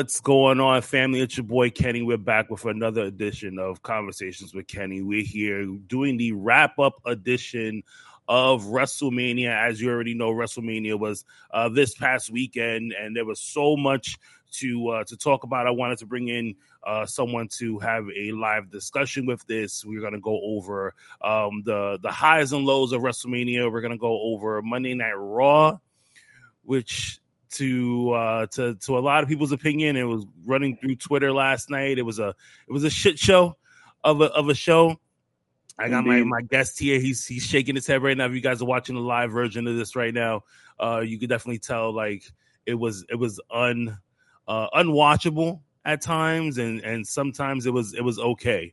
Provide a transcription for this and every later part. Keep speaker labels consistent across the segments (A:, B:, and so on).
A: What's going on, family? It's your boy Kenny. We're back with another edition of Conversations with Kenny. We're here doing the wrap up edition of WrestleMania. As you already know, WrestleMania was uh, this past weekend, and there was so much to uh, to talk about. I wanted to bring in uh, someone to have a live discussion with this. We're going to go over um, the the highs and lows of WrestleMania. We're going to go over Monday Night Raw, which to uh to to a lot of people's opinion. It was running through twitter last night. It was a it was a shit show of a of a show. I got Indeed. my my guest here. He's he's shaking his head right now. If you guys are watching the live version of this right now uh you could definitely tell like it was it was un uh unwatchable at times and and sometimes it was it was okay.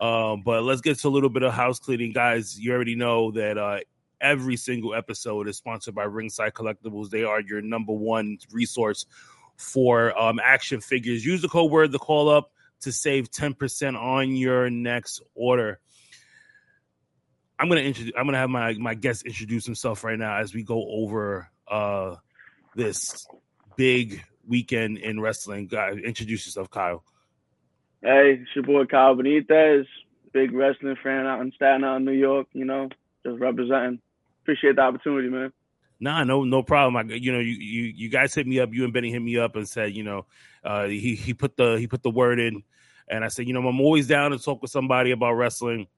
A: Um but let's get to a little bit of house cleaning. Guys you already know that uh every single episode is sponsored by Ringside Collectibles. They are your number one resource for um, action figures. Use the code word the call up to save 10% on your next order. I'm gonna introduce I'm gonna have my my guest introduce himself right now as we go over uh this big weekend in wrestling. Guys, introduce yourself, Kyle.
B: Hey, it's your boy Kyle Benitez, big wrestling fan out in Staten Island, New York, you know, just representing appreciate the opportunity, man.
A: Nah, no, no problem. I, you know, you, you, you guys hit me up. You and Benny hit me up and said, you know, uh, he he put the he put the word in, and I said, you know, I'm always down to talk with somebody about wrestling,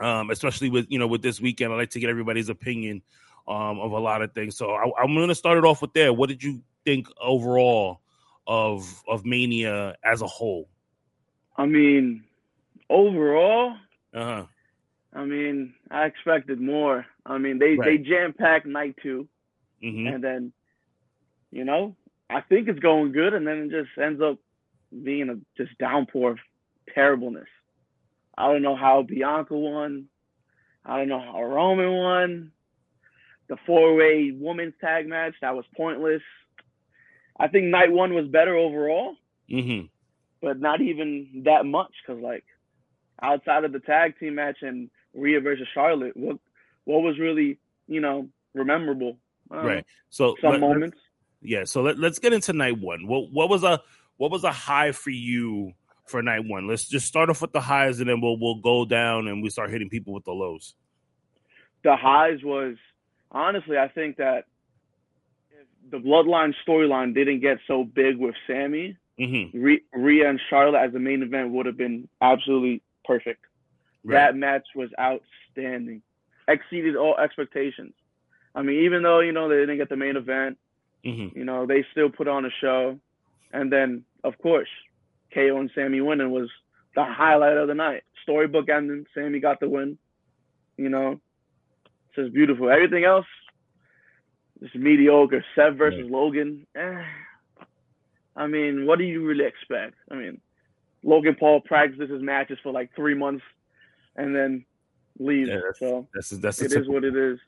A: um, especially with you know with this weekend. I like to get everybody's opinion um, of a lot of things. So I, I'm going to start it off with there. What did you think overall of of Mania as a whole?
B: I mean, overall,
A: uh huh.
B: I mean, I expected more. I mean, they right. they jam pack night 2
A: mm-hmm.
B: and then, you know, I think it's going good, and then it just ends up being a just downpour of terribleness. I don't know how Bianca won. I don't know how Roman won. The four way women's tag match that was pointless. I think night one was better overall,
A: mm-hmm.
B: but not even that much because like outside of the tag team match and Rhea versus Charlotte, what what was really you know memorable?
A: Right. So
B: some let, moments.
A: Yeah. So let, let's get into night one. What what was a what was a high for you for night one? Let's just start off with the highs and then we'll we'll go down and we start hitting people with the lows.
B: The highs was honestly, I think that if the bloodline storyline didn't get so big with Sami,
A: mm-hmm.
B: Rhea and Charlotte as the main event would have been absolutely perfect. Right. That match was outstanding, exceeded all expectations. I mean, even though you know they didn't get the main event,
A: mm-hmm.
B: you know they still put on a show. And then, of course, KO and Sami winning was the highlight of the night. Storybook ending, Sami got the win. You know, it's just beautiful. Everything else, just mediocre. Seth versus right. Logan. Eh. I mean, what do you really expect? I mean, Logan Paul practices his matches for like three months and then leaves. Yeah, that's, so
A: that's that's
B: it is what it is.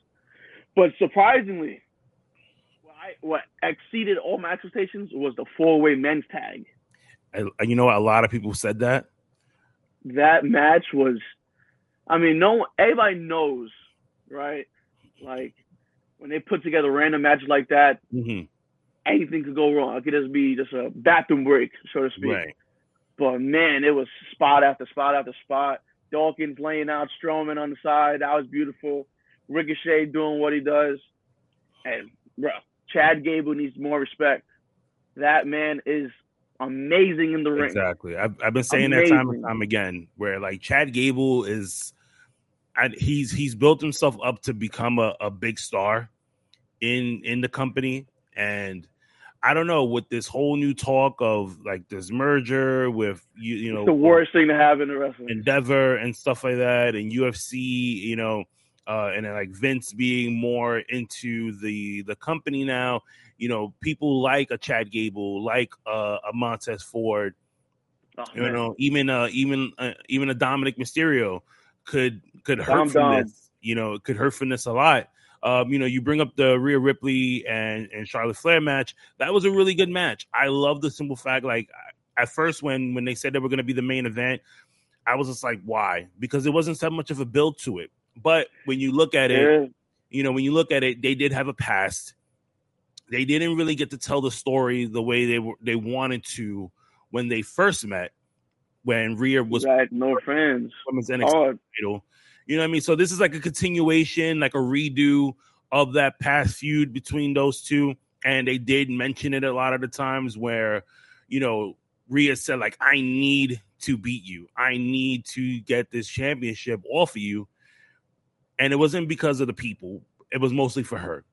B: But surprisingly, what, I, what exceeded all my expectations was the four way men's tag.
A: And you know, a lot of people said that.
B: That match was, I mean, no, everybody knows, right? Like when they put together a random match like that,
A: mm-hmm.
B: anything could go wrong. It could just be just a bathroom break, so to speak.
A: Right.
B: But man, it was spot after spot after spot. Dawkins laying out Strowman on the side. That was beautiful. Ricochet doing what he does. And bro, Chad Gable needs more respect. That man is amazing in the ring.
A: Exactly. I've, I've been saying amazing. that time and time again. Where like Chad Gable is, and he's he's built himself up to become a, a big star in in the company, and I don't know with this whole new talk of like this merger with you, you know,
B: it's the worst thing to have in the wrestling
A: Endeavor and stuff like that, and UFC, you know, uh, and then like Vince being more into the the company now. You know, people like a Chad Gable, like uh, a Montez Ford, oh, you man. know, even uh, even uh, even a Dominik Mysterio could could hurt from this. You know, could hurt from this a lot. Um, you know, you bring up the Rhea Ripley and and Charlotte Flair match. That was a really good match. I love the simple fact, like at first when when they said they were going to be the main event, I was just like, why? Because it wasn't so much of a build to it. But when you look at it, you know, when you look at it, they did have a past. they didn't really get to tell the story the way they were they wanted to when they first met when Rhea was
B: right, no friends.
A: Women's NXT oh. title. You know what I mean? So this is like a continuation, like a redo of that past feud between those two. And they did mention it a lot of the times where, you know, Rhea said, like, I need to beat you. I need to get this championship off of you. And it wasn't because of the people, it was mostly for her.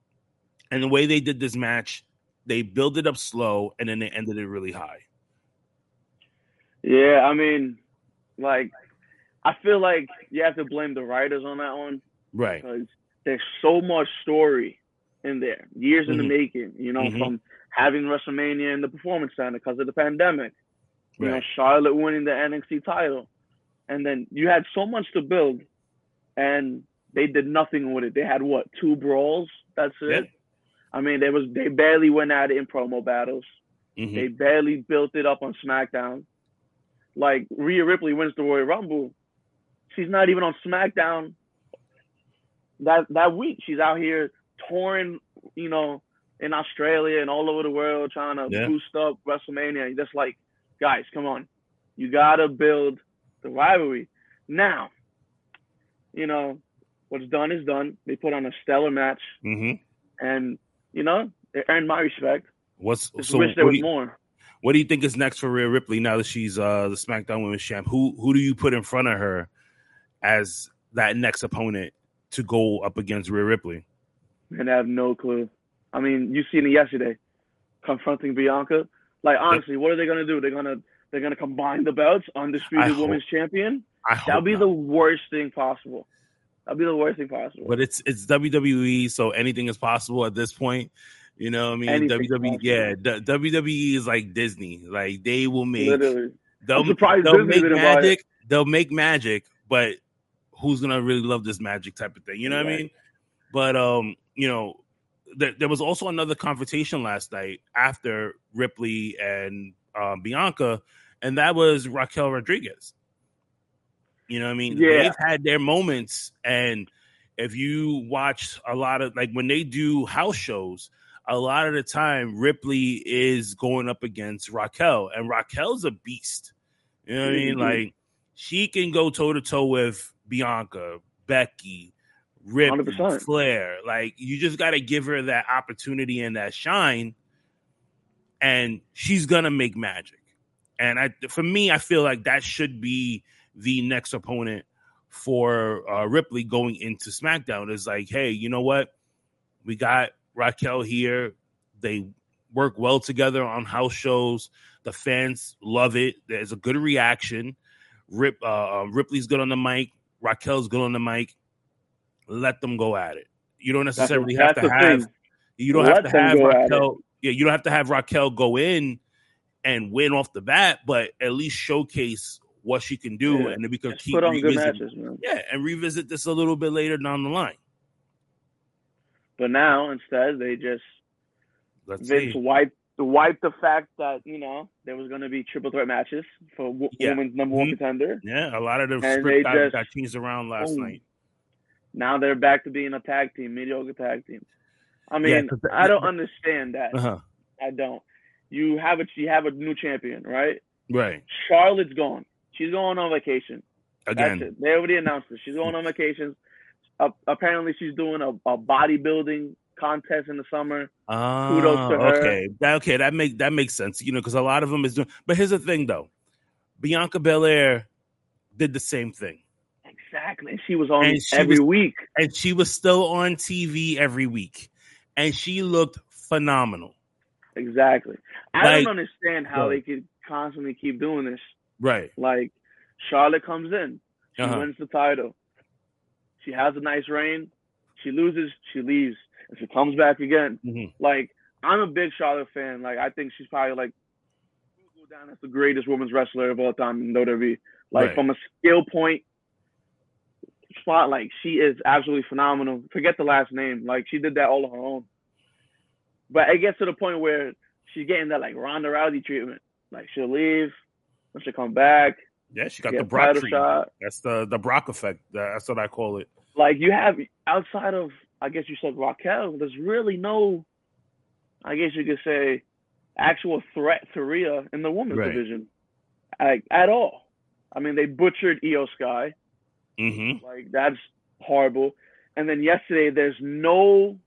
A: And the way they did this match, they built it up slow and then they ended it really high.
B: Yeah, I mean, like, I feel like you have to blame the writers on that one.
A: Right.
B: Because there's so much story in there, years mm-hmm. in the mm-hmm. making, you know, mm-hmm. from having WrestleMania in the Performance Center because of the pandemic, you know, Charlotte winning the NXT title. And then you had so much to build, and they did nothing with it. They had what, two brawls? That's it. I mean, they was they barely went at it in promo battles. Mm-hmm. They barely built it up on SmackDown. Like Rhea Ripley wins the Royal Rumble, she's not even on SmackDown that that week. She's out here touring, you know, in Australia and all over the world trying to yeah. boost up WrestleMania. Just like, guys, come on, you gotta build the rivalry now. You know, what's done is done. They put on a stellar match,
A: mm-hmm.
B: and you know, it earned my respect.
A: What's
B: Just
A: so?
B: Wish there was you, more.
A: What do you think is next for Rhea Ripley now that she's uh, the SmackDown Women's Champ? Who who do you put in front of her as that next opponent to go up against Rhea Ripley?
B: And I have no clue. I mean, you seen it yesterday, confronting Bianca. Like honestly, what are they gonna do? They're gonna they're gonna combine the belts, undisputed hope, women's champion. That'll be not. the worst thing possible. That'll be the worst thing possible.
A: But it's it's WWE, so anything is possible at this point. You know, what I mean, Anything WWE, yeah, WWE is like Disney. Like they will make, Literally. they'll, they'll make magic. They'll make magic, but who's gonna really love this magic type of thing? You know right. what I mean? But um, you know, there, there was also another confrontation last night after Ripley and um, Bianca, and that was Raquel Rodriguez. You know what I mean?
B: Yeah.
A: They've had their moments, and if you watch a lot of like when they do house shows, a lot of the time Ripley is going up against Raquel, and Raquel's a beast. You know what mm-hmm. I mean? Mm-hmm. Like she can go toe to toe with Bianca, Becky, Rip, 100%. Flair. Like you just got to give her that opportunity and that shine, and she's gonna make magic. And I, for me, I feel like that should be the next opponent for uh, Ripley going into SmackDown. Is like, hey, you know what? We got Raquel here. They work well together on house shows. The fans love it. There's a good reaction. Rip uh, uh, Ripley's good on the mic. Raquel's good on the mic. Let them go at it. You don't necessarily that's, have to have. Thing. You don't Let have to have Raquel. Yeah, you don't have to have Raquel go in and win off the bat, but at least showcase what she can do, yeah. and then we can keep
B: revisit.
A: yeah, and revisit this a little bit later down the line.
B: But now instead they just
A: Let's
B: Vince see. wiped wiped the fact that you know there was going to be triple threat matches for w- yeah. women's number one mm-hmm. contender.
A: Yeah, a lot of the script got, just, got changed around last oh, night.
B: Now they're back to being a tag team, mediocre tag team. I mean, yeah, I don't understand that.
A: Uh-huh.
B: I don't. You have a you have a new champion, right?
A: Right.
B: Charlotte's gone. She's going on vacation.
A: Again,
B: they already announced it. She's going on vacation uh, apparently she's doing a, a bodybuilding contest in the summer.
A: Uh, Kudos to her. Okay, that, okay, that make that makes sense. You know, because a lot of them is doing. But here's the thing, though, Bianca Belair did the same thing.
B: Exactly, she was on and every was, week,
A: and she was still on TV every week, and she looked phenomenal.
B: Exactly. I like, don't understand how right. they could constantly keep doing this.
A: Right.
B: Like Charlotte comes in, she uh-huh. wins the title. She has a nice reign. She loses, she leaves, and she comes back again.
A: Mm-hmm.
B: Like I'm a big Charlotte fan. Like I think she's probably like go down as the greatest women's wrestler of all time in WWE. Like right. from a skill point spot, like she is absolutely phenomenal. Forget the last name. Like she did that all on her own. But it gets to the point where she's getting that like Ronda Rousey treatment. Like she'll leave, then she'll come back,
A: yeah, she got the Brock treatment. Shot. That's the the Brock effect. That's what I call it.
B: Like you have outside of, I guess you said Raquel. There's really no. I guess you could say, actual threat to Rhea in the women's
A: Right.
B: division, like at all. I mean, they butchered Iyo Sky.
A: Mm-hmm.
B: Like that's horrible. And then yesterday, there's no,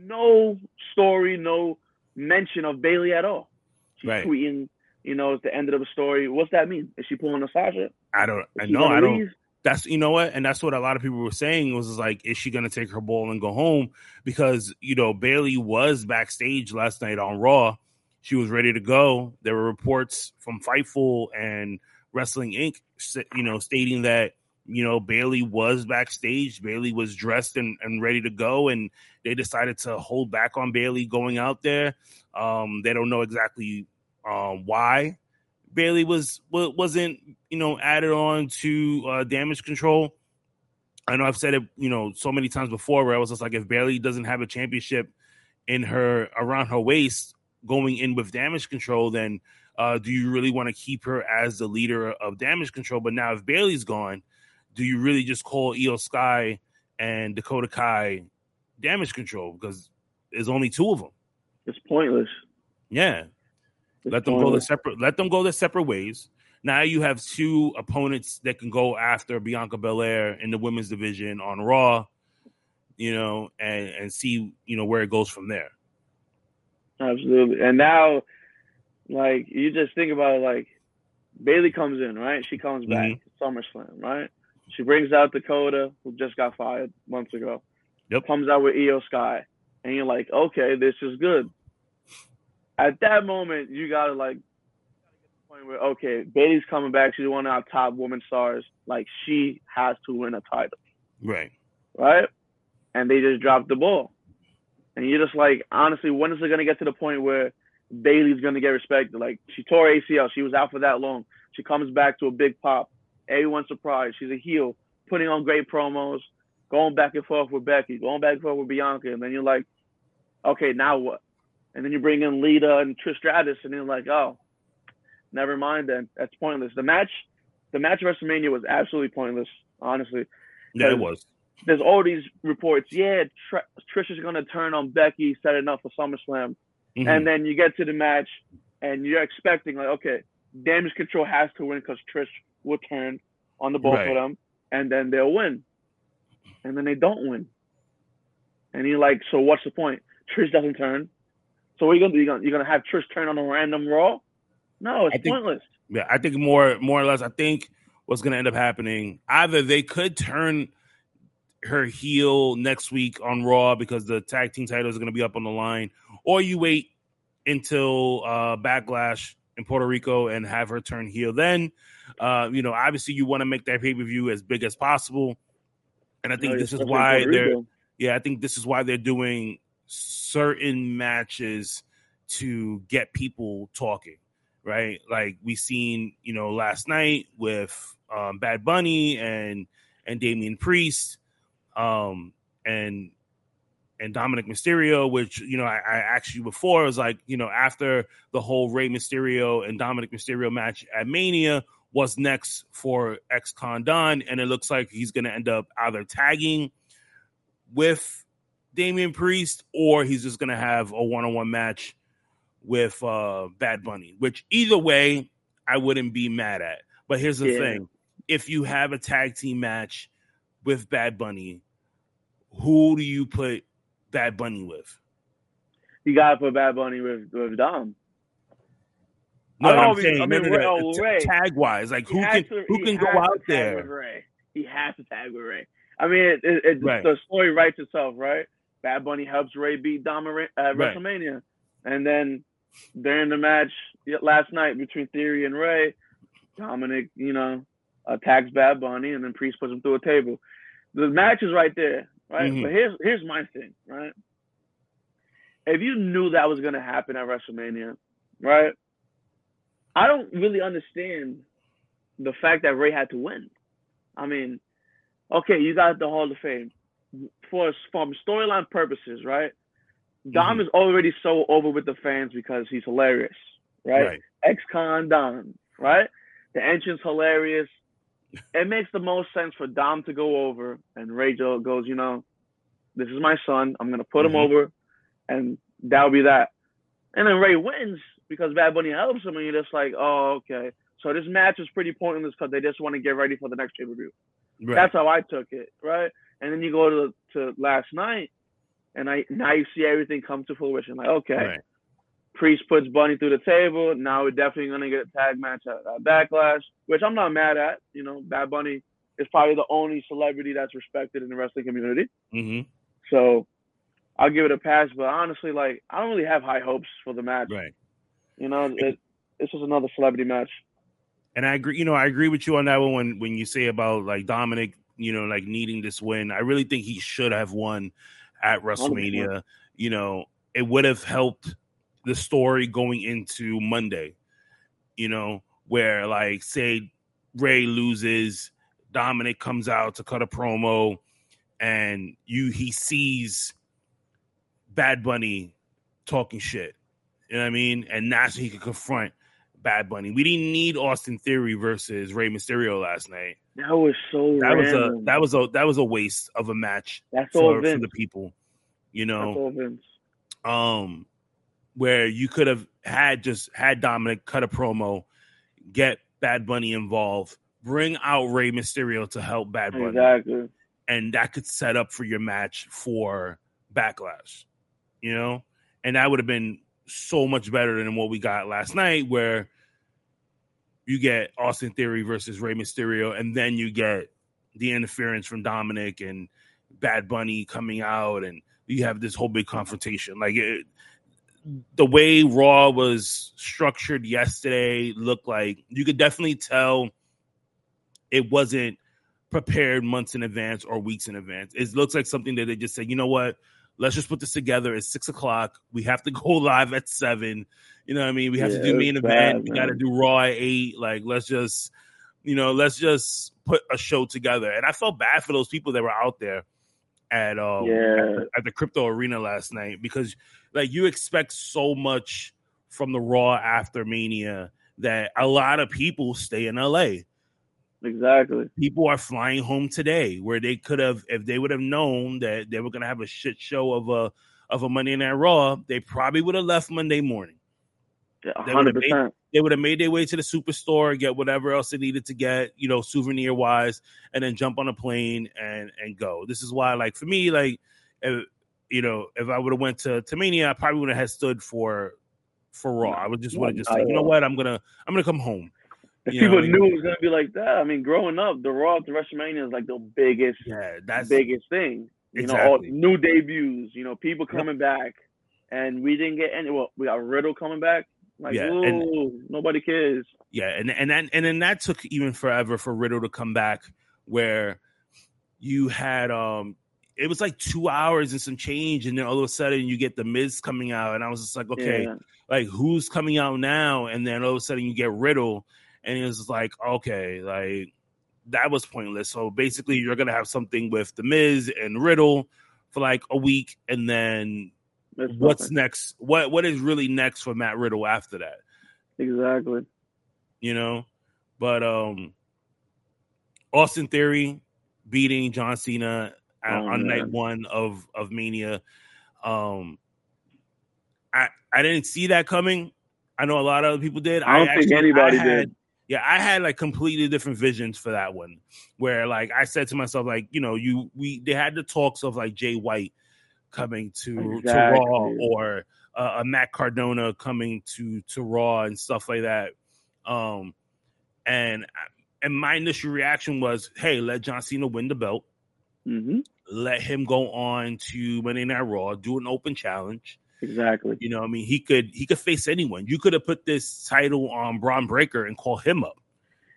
B: no story, no mention of Bayley at all. She's
A: Right.
B: tweeting, you know, it's the end of the story. What's that mean? Is she pulling a Sasha?
A: I don't.
B: Is
A: I
B: she
A: know. I don't. That's you know what, and that's what a lot of people were saying was like, is she going to take her ball and go home? Because you know Bayley was backstage last night on Raw. She was ready to go. There were reports from Fightful and Wrestling Inc. You know, stating that you know Bayley was backstage. Bayley was dressed and, and ready to go, and they decided to hold back on Bayley going out there. Um, they don't know exactly um, why Bayley was wasn't you know added on to uh, damage control. I know I've said it you know so many times before where I was just like if Bayley doesn't have a championship in her around her waist going in with damage control, then uh, do you really want to keep her as the leader of damage control? But now if Bayley's gone, do you really just call Iyo Sky and Dakota Kai damage control because there's only two of them?
B: It's pointless.
A: Yeah, let them go their
B: pointless.
A: separate. Let them go their separate ways. Now you have two opponents that can go after Bianca Belair in the women's division on Raw, you know, and and see you know where it goes from there.
B: Absolutely. And now, like, you just think about it, like, Bayley comes in, right? She comes back
A: Mhm.
B: SummerSlam, right? She brings out Dakota, who just got fired months ago.
A: Yep.
B: Comes out with Iyo Sky. And you're like, okay, this is good. At that moment, you gotta like get to the point where okay, Bayley's coming back. She's one of our top women stars. Like she has to win a title
A: Right.
B: right? And they just dropped the ball. And you're just like, honestly, when is it gonna get to the point where Bayley's gonna get respected? Like she tore ACL, she was out for that long. She comes back to a big pop. Everyone's surprised. She's a heel, putting on great promos, going back and forth with Becky, going back and forth with Bianca, and then you're like, okay, now what? And then you bring in Lita and Trish Stratus, and you're like, oh, never mind then. That's pointless. The match, the match at WrestleMania was absolutely pointless, honestly
A: Yeah, it was.
B: there's all these reports. Yeah, Tr- Trish is gonna turn on Becky, setting up for SummerSlam,
A: Mhm.
B: and then you get to the match, and you're expecting like, okay, Damage Control has to win because Trish will turn on the both
A: Right.
B: of them, and then they'll win, and then they don't win, and you're like, so what's the point? Trish doesn't turn, so what are you gonna do? You're gonna, you're gonna have Trish turn on a random Raw? No, it's
A: I think-
B: pointless.
A: Yeah, I think more more or less. I think what's going to end up happening either they could turn her heel next week on Raw because the tag team titles are going to be up on the line, or you wait until uh, Backlash in Puerto Rico and have her turn heel. Then, uh, you know, obviously you want to make that pay per view as big as possible, and I think
B: No,
A: this is why they're yeah, I think this is why they're doing certain matches to get people talking, right? Like we seen, you know, last night with um, Bad Bunny and and Damian Priest, um, and and Dominik Mysterio, which you know I, I asked you before, it was like you know after the whole Rey Mysterio and Dominic Mysterio match at Mania, what's next for ex Con Dom, and it looks like he's going to end up either tagging with Damian Priest or he's just going to have a one on one match with uh, Bad Bunny, which either way I wouldn't be mad at. But here's the
B: Yeah.
A: thing: if you have a tag team match with Bad Bunny, who do you put Bad Bunny with?
B: You gotta put Bad Bunny with with Dom.
A: No,
B: I I
A: saying
B: I mean,
A: no, no, Rey-
B: oh,
A: tag wise, like who can
B: to-
A: who can go out there?
B: He has to tag with Rey. I mean, it, it, it,
A: Right.
B: the story writes itself, right? Bad Bunny helps Rey beat Dom at
A: Right.
B: WrestleMania, and then during the match last night between Theory and Rey, Dominik, you know, attacks Bad Bunny, and then Priest puts him through a table. The match is right there, right?
A: Mhm.
B: But here's here's my thing, right? If you knew that was gonna happen at WrestleMania, right? I don't really understand the fact that Rey had to win. I mean, okay, you got the Hall of Fame. For from storyline purposes, right? Dom is already so over with the fans because he's hilarious, right?
A: Right.
B: Ex-con Dom, right? The entrance hilarious. It makes the most sense for Dom to go over, and Rachel goes, you know, this is my son. I'm gonna put him
A: Mhm.
B: over, and that'll be that. And then Rey wins because Bad Bunny helps him, and you're just like, oh, okay. So this match is pretty pointless because they just want to get ready for the next pay per view.
A: Right.
B: That's how I took it, right? And then you go to to last night, and I now you see everything come to fruition. Like, okay,
A: Right.
B: Priest puts Bunny through the table. Now we're definitely gonna get a tag match at, at Backlash, which I'm not mad at. You know, Bad Bunny is probably the only celebrity that's respected in the wrestling community.
A: hmm
B: So I'll give it a pass. But honestly, like I don't really have high hopes for the match.
A: Right.
B: You know, it, it's just another celebrity match.
A: And I agree, you know, I agree with you on that one when when you say about like Dominic, you know, like needing this win. I really think he should have won at WrestleMania. You know, it would have helped the story going into Monday. You know, where like say Rey loses, Dominik comes out to cut a promo, and you he sees Bad Bunny talking shit. You know what I mean? And that's when he could confront Bad Bunny. We didn't need Austin Theory versus Rey Mysterio last night.
B: That was so
A: That was a that was a that was a waste of a match
B: That's all
A: for, for the people. You
B: That's
A: know,
B: all Vince.
A: um, where you could have had just had Dominik cut a promo, get Bad Bunny involved, bring out Rey Mysterio to help Bad Bunny,
B: Exactly.
A: and that could set up for your match for Backlash. You know, and that would have been so much better than what we got last night, where you get Austin Theory versus Rey Mysterio, and then you get the interference from Dominik and Bad Bunny coming out, and you have this whole big confrontation. Like it, the way Raw was structured yesterday looked like you could definitely tell it wasn't prepared months in advance or weeks in advance. It looks like something that they just said, you know what? Let's just put this together. It's six o'clock. We have to go live at seven. You know what I mean? We have
B: Yeah,
A: to do main event.
B: bad,
A: we got to do Raw at eight. Like, let's just, you know, let's just put a show together. And I felt bad for those people that were out there at um
B: Yeah.
A: at the crypto arena last night because like you expect so much from the Raw after Mania that a lot of people stay in LA
B: Exactly.
A: people are flying home today where they could have if they would have known that they were going to have a shit show of a of a Monday Night Raw, they probably would have left Monday morning.
B: Yeah,
A: They would've
B: hundred percent.
A: They would have made their way to the superstore, get whatever else they needed to get, you know, souvenir wise, and then jump on a plane and and go. This is why, like for me, like if, you know, if I would have went to to Mania, I probably would have stood for for Raw. I would just would have just
B: at
A: you know what, I'm gonna I'm gonna come home.
B: If
A: You
B: people
A: what I mean?
B: knew it was gonna be like that, I mean, growing up, the Raw to WrestleMania is like the biggest,
A: Yeah, that's
B: biggest thing. You know, all new debuts. You know, people coming back, and we didn't get any. Well, we got Riddle coming back. Like,
A: Yeah,
B: ooh,
A: and-
B: nobody cares.
A: Yeah, and and then and then that took even forever for Riddle to come back, where you had um it was like two hours and some change, and then all of a sudden you get the Miz coming out, and I was just like, okay,
B: Yeah.
A: like who's coming out now? And then all of a sudden you get Riddle, and it was like, okay, like that was pointless. So basically, you're gonna have something with the Miz and Riddle for like a week, and then
B: It's
A: what's
B: nothing.
A: next? What what is really next for Matt Riddle after that?
B: exactly?
A: you know. But um Austin Theory beating John Cena
B: Oh,
A: on night one of of Mania. Um I I didn't see that coming. I know a lot of other people did.
B: I don't think
A: actually-
B: anybody
A: I had,
B: did.
A: Yeah, I had like completely different visions for that one. Where like I said to myself, like, you know, you we they had the talks of like Jay White coming to to Raw or uh, a Matt Cardona coming to to Raw and stuff like that. Um, and and my initial reaction was, hey, let John Cena win the belt,
B: hmm
A: let him go on to Monday Night Raw, do an open challenge.
B: Exactly.
A: You know, I mean, he could he could face anyone. You could have put this title on Bron Breakker and call him up.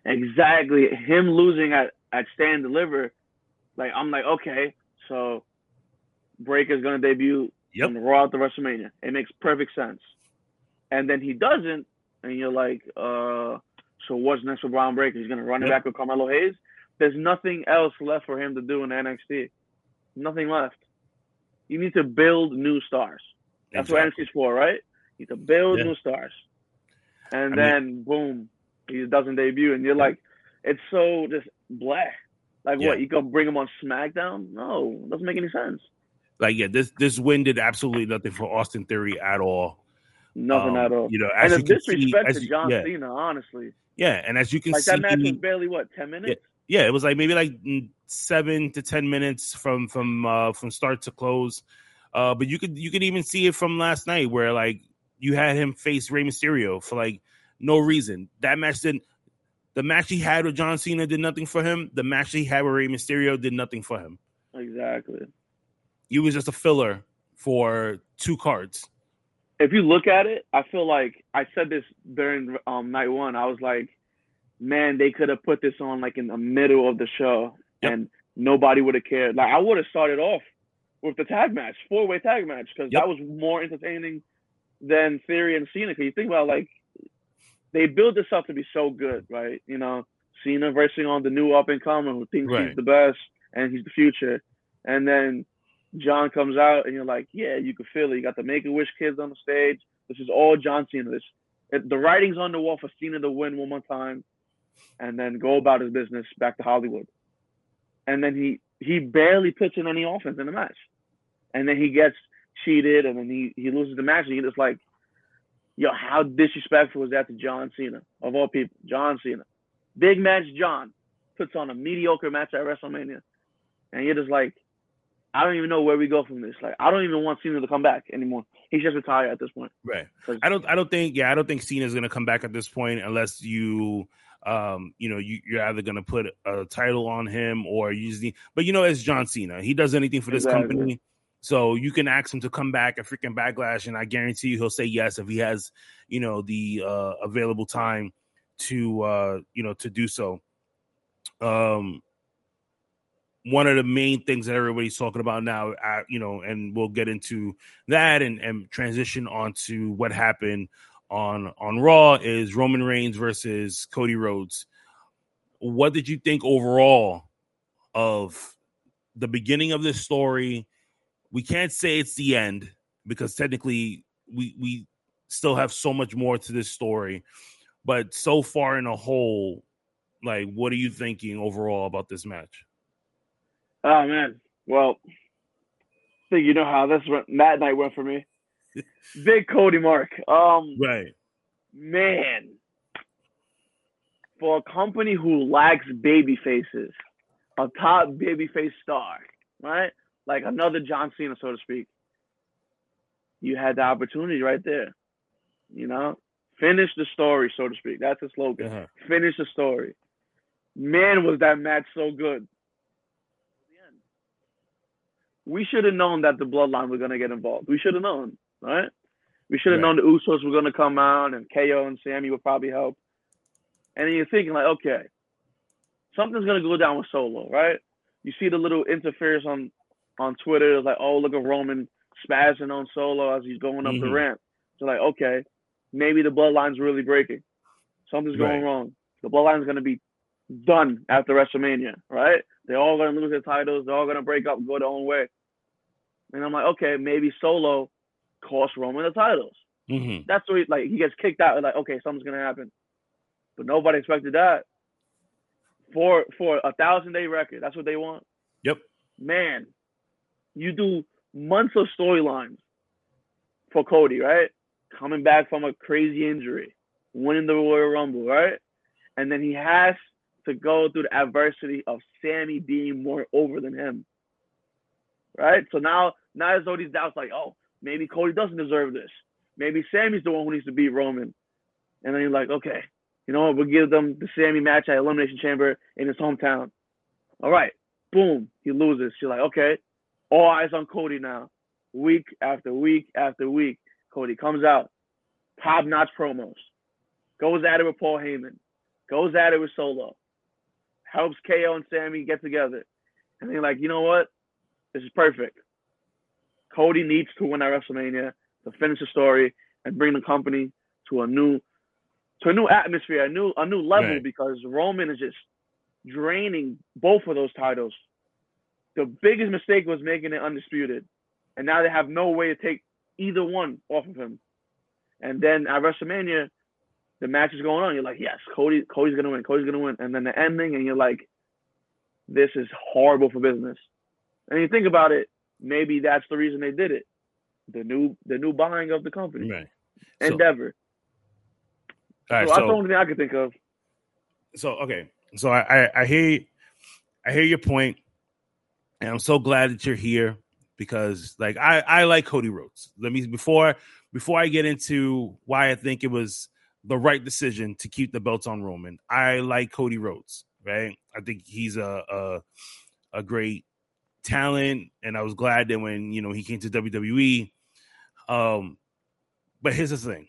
B: Exactly. Him losing at at Stand Deliver, like I'm like, okay, so Breakker's gonna debut
A: Yep.
B: Raw at the WrestleMania. It makes perfect sense. And then he doesn't, and you're like, uh, so what's next for Bron Breakker? He's gonna run it back with Carmelo Hayes. There's nothing else left for him to do in NXT. Nothing left. You need to build new stars. That's what NXT's for, right? You need to build
A: Yeah.
B: new stars. And
A: I mean-
B: then boom, he doesn't debut, and you're like, it's so just blah. Like
A: Yeah.
B: what? You go bring him on SmackDown? No, it doesn't make any sense.
A: Like, yeah, this this win did absolutely nothing for Austin Theory at all.
B: Nothing
A: Um,
B: at all.
A: You know,
B: And
A: as
B: a
A: you see,
B: disrespect
A: as
B: to
A: you-
B: John
A: yeah,
B: Cena, honestly.
A: yeah, and as you can
B: Like
A: see,
B: that match was barely what ten minutes.
A: yeah, it was like maybe like mm, seven to ten minutes from from uh from start to close. Uh, but you could you could even see it from last night where like you had him face Rey Mysterio for like no reason. That match didn't. The match he had with John Cena did nothing for him. The match he had with Rey Mysterio did nothing for him.
B: Exactly.
A: He was just a filler for two cards.
B: if you look at it, I feel like I said this during um, night one. I was like, man, they could have put this on like in the middle of the show,
A: Yep.
B: and nobody would have cared. Like I would have started off with the tag match, four way tag match, because
A: Yep.
B: that was more entertaining than Theory and Cena. Because you think about like they build this up to be so good, right? You know, Cena versus on the new up and comer who thinks
A: Right.
B: he's the best and he's the future, and then John comes out and you're like, yeah, you can feel it. You got the Make a Wish kids on the stage. This is all John Cena. This the writing's on the wall for Cena to win one more time, and then go about his business back to Hollywood. And then he he barely puts in any offense in the match, and then he gets cheated, and then he he loses the match, and you're just like, yo, how disrespectful was that to John Cena of all people? John Cena, big match. John puts on a mediocre match at WrestleMania, and you're just like, I don't even know where we go from this. Like, I don't even want Cena to come back anymore. He's just retired at this point.
A: Right. I don't. I don't think. Yeah, I don't think Cena's going to come back at this point unless you, um, you know, you, you're either going to put a title on him or you just need. But you know, it's John Cena. He does anything for this
B: Exactly.
A: company. So you can ask him to come back at freaking backlash, and I guarantee you he'll say yes if he has, you know, the uh, available time to, uh, you know, to do so. Um, one of the main things that everybody's talking about now, uh, you know, and we'll get into that and, and transition onto what happened on on Raw is Roman Reigns versus Cody Rhodes. What did you think overall of the beginning of this story? We can't say it's the end because technically we we still have so much more to this story. But so far in a whole, like what are you thinking overall about this match?
B: Oh man. Well, I think you know how this went, that night went for me. Big Cody Mark. Um,
A: Right.
B: man, for a company who lacks baby faces, a top baby face star, right? Like another John Cena, so to speak. You had the opportunity right there. You know, finish the story, so to speak. That's the slogan.
A: Uh-huh.
B: Finish the story. Man, was that match so good. We should have known that the bloodline were gonna get involved. We should have known, right? We should have
A: Right.
B: known the Usos were gonna come out and KO and Sami would probably help. And then you're thinking like, okay, something's gonna go down with Solo, right? You see the little interference on on Twitter, It was like, oh look at Roman spazzing on Solo as he's going up the
A: Mhm.
B: ramp. So like, okay, maybe the bloodline's really breaking. Something's going
A: Right.
B: wrong. The bloodline's gonna be done after WrestleMania, right? They're all gonna lose their titles. They're all gonna break up and go their own way. And I'm like, okay, maybe Solo cost Roman the titles.
A: hmm
B: That's what he, like he gets kicked out. Like, okay, something's gonna happen, but nobody expected that. For for a thousand day record, that's what they want.
A: Yep.
B: Man, you do months of storylines for Cody, right? Coming back from a crazy injury, winning the Royal Rumble, right? And then he has to go through the adversity of Sami being more over than him. Right? So now now there's all these doubts like, oh, maybe Cody doesn't deserve this. Maybe Sami's the one who needs to beat Roman. And then you're like, okay, you know what? We'll give them the Sami match at Elimination Chamber in his hometown. All right. Boom. He loses. You're like, okay. All eyes on Cody now. Week after week after week. Cody comes out. Top notch promos. Goes at it with Paul Heyman. Goes at it with Solo. Helps KO and Sami get together. And they're like, you know what? This is perfect. Cody needs to win at WrestleMania to finish the story and bring the company to a new to a new atmosphere, a new a new level
A: Right.
B: because Roman is just draining both of those titles. The biggest mistake was making it undisputed. And now they have no way to take either one off of him. And then at WrestleMania, the match is going on. You're like, yes, Cody, Cody's gonna win. Cody's gonna win. And then the ending, and you're like, this is horrible for business. And you think about it, maybe that's the reason they did it. The new the new buying of the company.
A: Right. So,
B: Endeavor.
A: all right.
B: so, that's the only thing I could think of.
A: so okay. So I, I I hear I hear your point, and I'm so glad that you're here because like I I like Cody Rhodes. Let me before before I get into why I think it was the right decision to keep the belts on Roman. I like Cody Rhodes, right? I think he's a a, a great talent, and I was glad that when you know he came to WWE. Um, but here's the thing: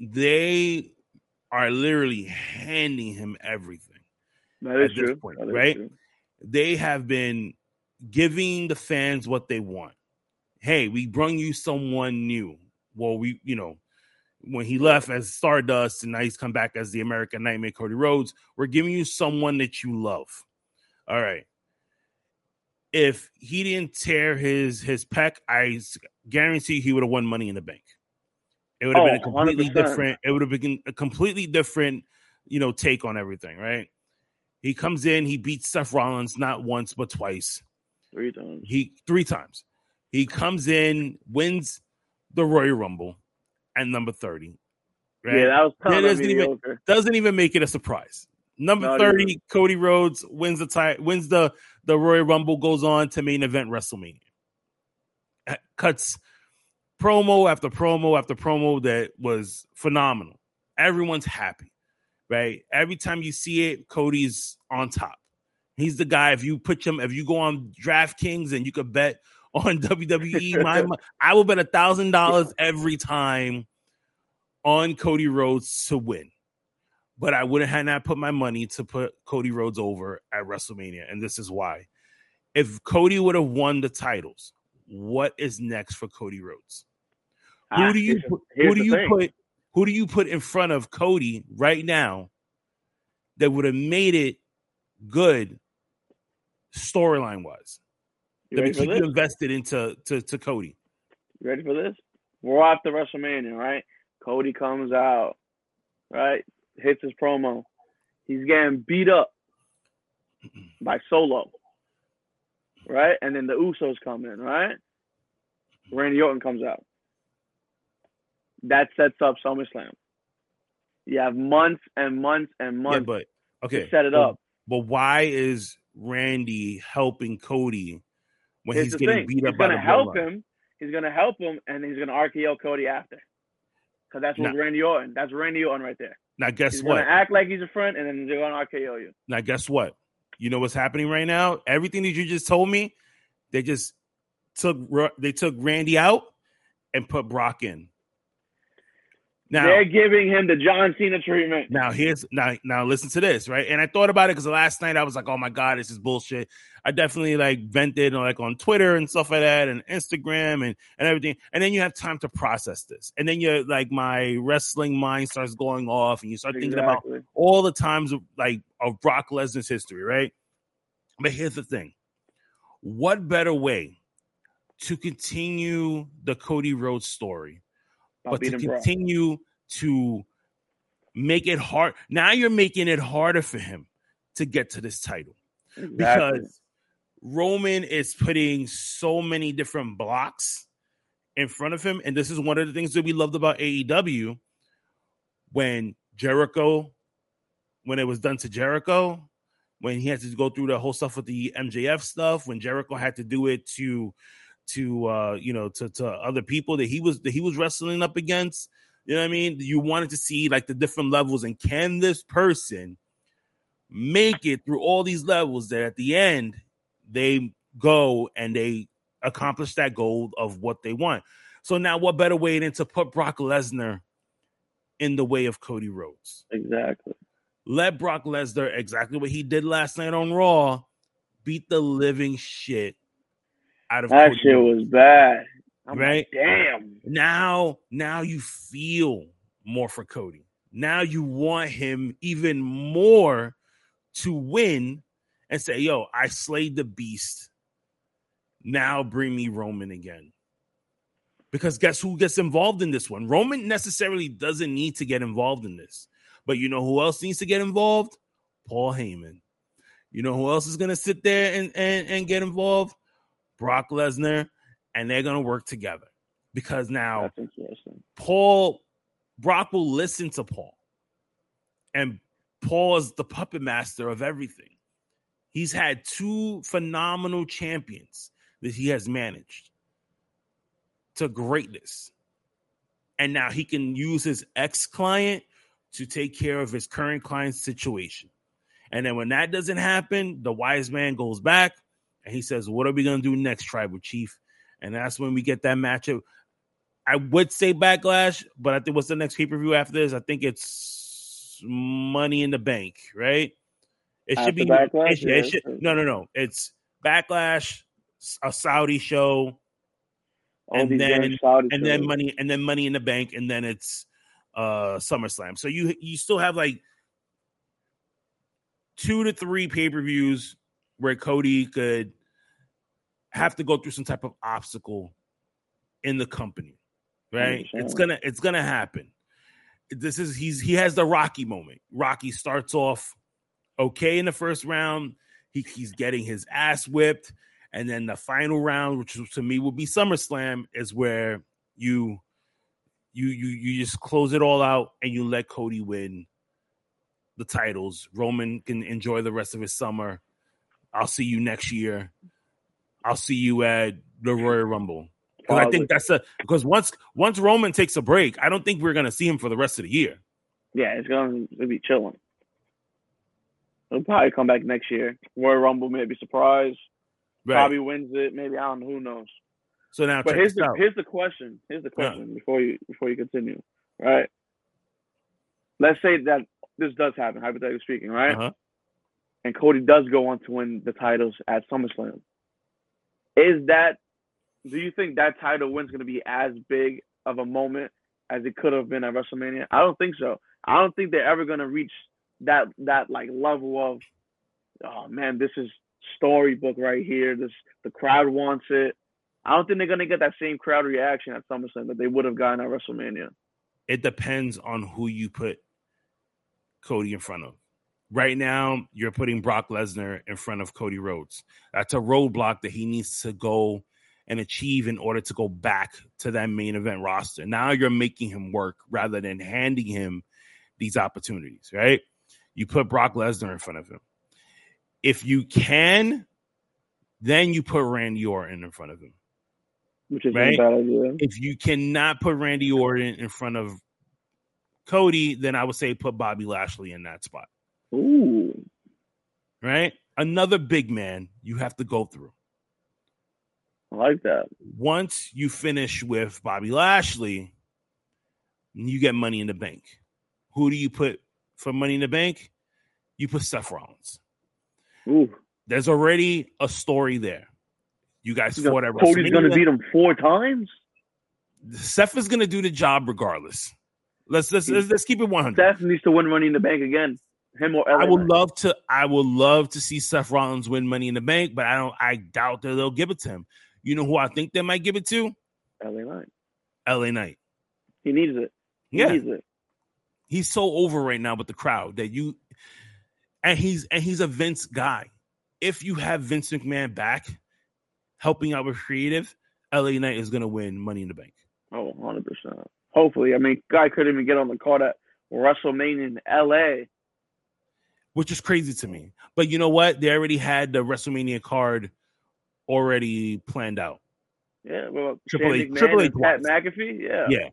A: they are literally handing him everything
B: That is
A: at this
B: true.
A: point,
B: That
A: right? They have been giving the fans what they want. Hey, we brung you someone new. Well, we, you know, when he left as Stardust and now he's come back as the American Nightmare Cody Rhodes, we're giving you someone that you love. All right. If he didn't tear his his pec, I guarantee he would have won Money in the Bank. It would have
B: Oh,
A: been a completely
B: 100%.
A: different. It would have been a completely different, you know, take on everything. Right? He comes in, he beats Seth Rollins not once but twice.
B: Three times.
A: He three times. He comes in, wins the Royal Rumble at number 30. Right?
B: Yeah, that was
A: That doesn't even- Doesn't even make it a surprise. Number
B: Not
A: 30,
B: even.
A: Cody Rhodes wins the ti- wins the, the Royal Rumble, goes on to main event WrestleMania. Cuts promo after promo after promo that was phenomenal. Everyone's happy, right? Every time you see it, Cody's on top. He's the guy. If you put him, if you go on DraftKings and you could bet on WWE, my, I will bet a thousand dollars every time on Cody Rhodes to win. But I wouldn't have not put my money to put Cody Rhodes over at WrestleMania, and this is why. If Cody would have won the titles, what is next for Cody Rhodes?
B: Ah,
A: Who do you who do you
B: thing.
A: put who do you put in front of Cody right now that would have made it good storyline wise?
B: You
A: That would keep you invested into to, to Cody.
B: You ready for this? We're off after WrestleMania, right? Cody comes out, right? Hits his promo. He's getting beat up by Solo, right? And then the Usos come in, right? Randy Orton comes out. That sets up SummerSlam. You have months and months and months.
A: Yeah, but okay,
B: to set it
A: but-
B: up.
A: But why is Randy helping Cody when
B: Here's
A: he's getting
B: thing.
A: beat
B: He's
A: up by
B: gonna help
A: bloodline?
B: him. He's gonna help him, and he's gonna RKO Cody after. Cause that's what. Randy Orton. That's Randy Orton right there.
A: Now guess
B: He's
A: what?
B: gonna act like he's a friend, and then they're gonna RKO you.
A: Now, guess what? You know what's happening right now? Everything that you just told me, they just took they took Randy out and put Brock in. Now,
B: They're giving him the John Cena treatment.
A: now here's now now listen to this, right? And I thought about it because last night I was like, oh my god, this is bullshit. I definitely like vented uh, like on Twitter and stuff like that, and Instagram and and everything. And then you have time to process this, and then you're like, my wrestling mind starts going off, and you start thinking about all the times of like of Brock Lesnar's history, right? But here's the thing: what better way to continue the Cody Rhodes story, But to
B: Brock.
A: continue to make it hard? Now you're making it harder for him to get to this title
B: Exactly.
A: because Roman is putting so many different blocks in front of him. And this is one of the things that we loved about AEW when Jericho, when it was done to Jericho, when he had to go through the whole stuff with the MJF stuff, when Jericho had to do it to to uh you know to to other people that he was that he was wrestling up against you know what i mean you wanted to see like the different levels and can this person make it through all these levels that at the end they go and they accomplish that goal of what they want. So now what better way than to put Brock Lesnar in the way of Cody Rhodes?
B: exactly.
A: Let Brock Lesnar exactly what he did last night on Raw beat the living shit out of
B: That shit was bad. I'm
A: Right?
B: like, damn.
A: now now you feel more for Cody. Now you want him even more to win and say, "Yo, I slayed the beast. Now bring me Roman again." Because guess who gets involved in this one? Roman necessarily doesn't need to get involved in this. But you know who else needs to get involved? Paul Heyman. You know who else is going to sit there and, and and get involved? Brock Lesnar, and they're gonna work together because now Paul Brock will listen to Paul, and Paul is the puppet master of everything. He's had two phenomenal champions that he has managed to greatness. And now he can use his ex client to take care of his current client's situation. And then when that doesn't happen, the wise man goes back and he says, What are we going to do next, tribal chief? And that's when we get that matchup. I would say backlash, but I think what's the next pay per view after this? I think it's Money in the Bank, right? It
B: After
A: should be
B: Backlash?
A: it should- it should- no, no, no. It's backlash, a Saudi show,
B: All
A: And then- and then money, and then Money in the Bank, and then it's uh SummerSlam. So you you still have like two to three pay per views where Cody could have to go through some type of obstacle in the company, right? It's gonna it's gonna happen. This is he's he has the Rocky moment. Rocky starts off okay in the first round. He, he's getting his ass whipped, and then the final round, which to me would be SummerSlam, is where you you you you just close it all out and you let Cody win the titles. Roman can enjoy the rest of his summer. I'll see you next year. I'll see you at the Royal Rumble. Because I think that's a because once once Roman takes a break, I don't think we're gonna see him for the rest of the year.
B: Yeah, it's gonna be chilling. He'll probably come back next year. Royal Rumble, maybe surprise.
A: Right.
B: Probably wins it. Maybe I don't know. Who knows?
A: so now
B: But here's the
A: out.
B: here's the question. Here's the
A: Yeah.
B: question before you before you continue. Right. Let's say that this does happen, hypothetically speaking, right?
A: Uh-huh.
B: And Cody does go on to win the titles at SummerSlam. Is that? Do you think that title win's going to be as big of a moment as it could have been at WrestleMania? I don't think so. I don't think they're ever going to reach that that like level of, oh man, this is storybook right here. This the crowd wants it. I don't think they're going to get that same crowd reaction at SummerSlam that they would have gotten at WrestleMania.
A: It depends on who you put Cody in front of. Right now, you're putting Brock Lesnar in front of Cody Rhodes. That's a roadblock that he needs to go and achieve in order to go back to that main event roster. Now you're making him work rather than handing him these opportunities, right? You put Brock Lesnar in front of him. If you can, then you put Randy Orton in front of him.
B: Which is
A: Right.
B: a bad idea.
A: If you cannot put Randy Orton in front of Cody, then I would say put Bobby Lashley in that spot,
B: Ooh,
A: right? Another big man you have to go through.
B: I like that.
A: Once you finish with Bobby Lashley, you get money in the bank. Who do you put for money in the bank? You put Seth Rollins.
B: Ooh,
A: There's already a story there. You guys
B: You know,
A: fought at
B: Cody's going to beat him four times.
A: Seth is going to do the job regardless. Let's let's let's, let's keep it 100.
B: Seth needs to win Money in the Bank again. Him or
A: I would
B: Knight.
A: love to. I would love to see Seth Rollins win Money in the Bank, but I don't. I doubt that they'll give it to him. You know who I think they might give it to?
B: LA Knight.
A: L.A. Knight.
B: He needs it. He
A: Yeah,
B: needs it.
A: he's so over right now with the crowd that you, and he's and he's a Vince guy. If you have Vince McMahon back, helping out with creative, L.A. Knight is going to win Money in the Bank.
B: Oh, 100 percent. Hopefully, I mean, guy couldn't even get on the card at WrestleMania in LA.
A: Which is crazy to me. But you know what? They already had the WrestleMania card already planned out.
B: Yeah, well,
A: Triple H- Triple H
B: Pat. McAfee. Yeah,
A: Yeah.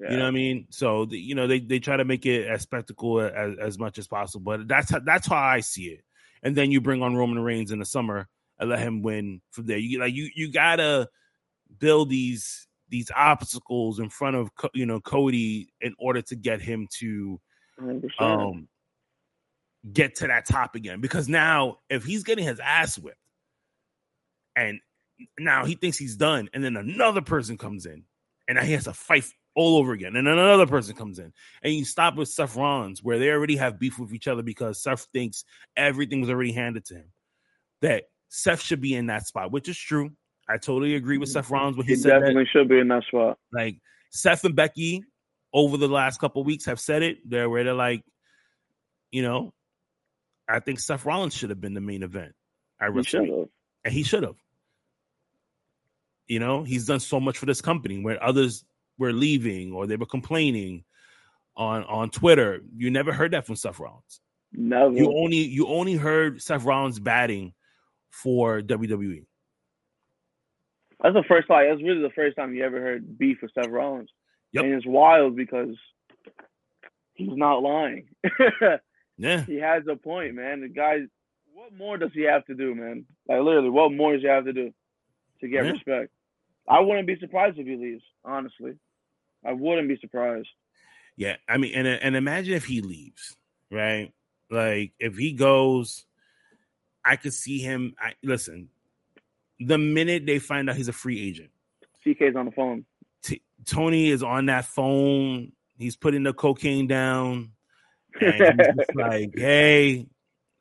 B: yeah.
A: You know what I mean? So the, you know they, they try to make it as spectacle as, as much as possible, but that's how, that's how I see it. And then you bring on Roman Reigns in the summer and let him win from there. You like you you gotta build these these obstacles in front of you know Cody in order to get him to
B: 100%.
A: um get to that top again because now if he's getting his ass whipped and now he thinks he's done and then another person comes in and now he has to fight all over again and then another person comes in and you stop with Seth Rollins where they already have beef with each other because Seth thinks everything was already handed to him that Seth should be in that spot which is true I totally agree with Seth Rollins when he,
B: he
A: said that
B: definitely should be in that spot.
A: like Seth and Becky over the last couple weeks have said it. They're where they're like, you know, I think Seth Rollins should have been the main event. I
B: have.
A: and he should have. You know, he's done so much for this company where others were leaving or they were complaining on on Twitter. You never heard that from Seth Rollins.
B: Never.
A: You only you only heard Seth Rollins batting for WWE.
B: That's the first time. That's really the first time you ever heard beef with Seth Rollins.
A: Yep.
B: And it's wild because he's not lying.
A: Yeah,
B: he has a point, man. The guy, what more does he have to do, man? Like literally, what more does he have to do to get
A: Yeah.
B: respect? I wouldn't be surprised if he leaves. Honestly, I wouldn't be surprised.
A: yeah. I mean, and and imagine if he leaves, right? Like if he goes, I could see him. I listen. The minute they find out he's a free agent,
B: CK's on the phone.
A: T- Tony is on that phone. He's putting the cocaine down, and he's just like, "Hey,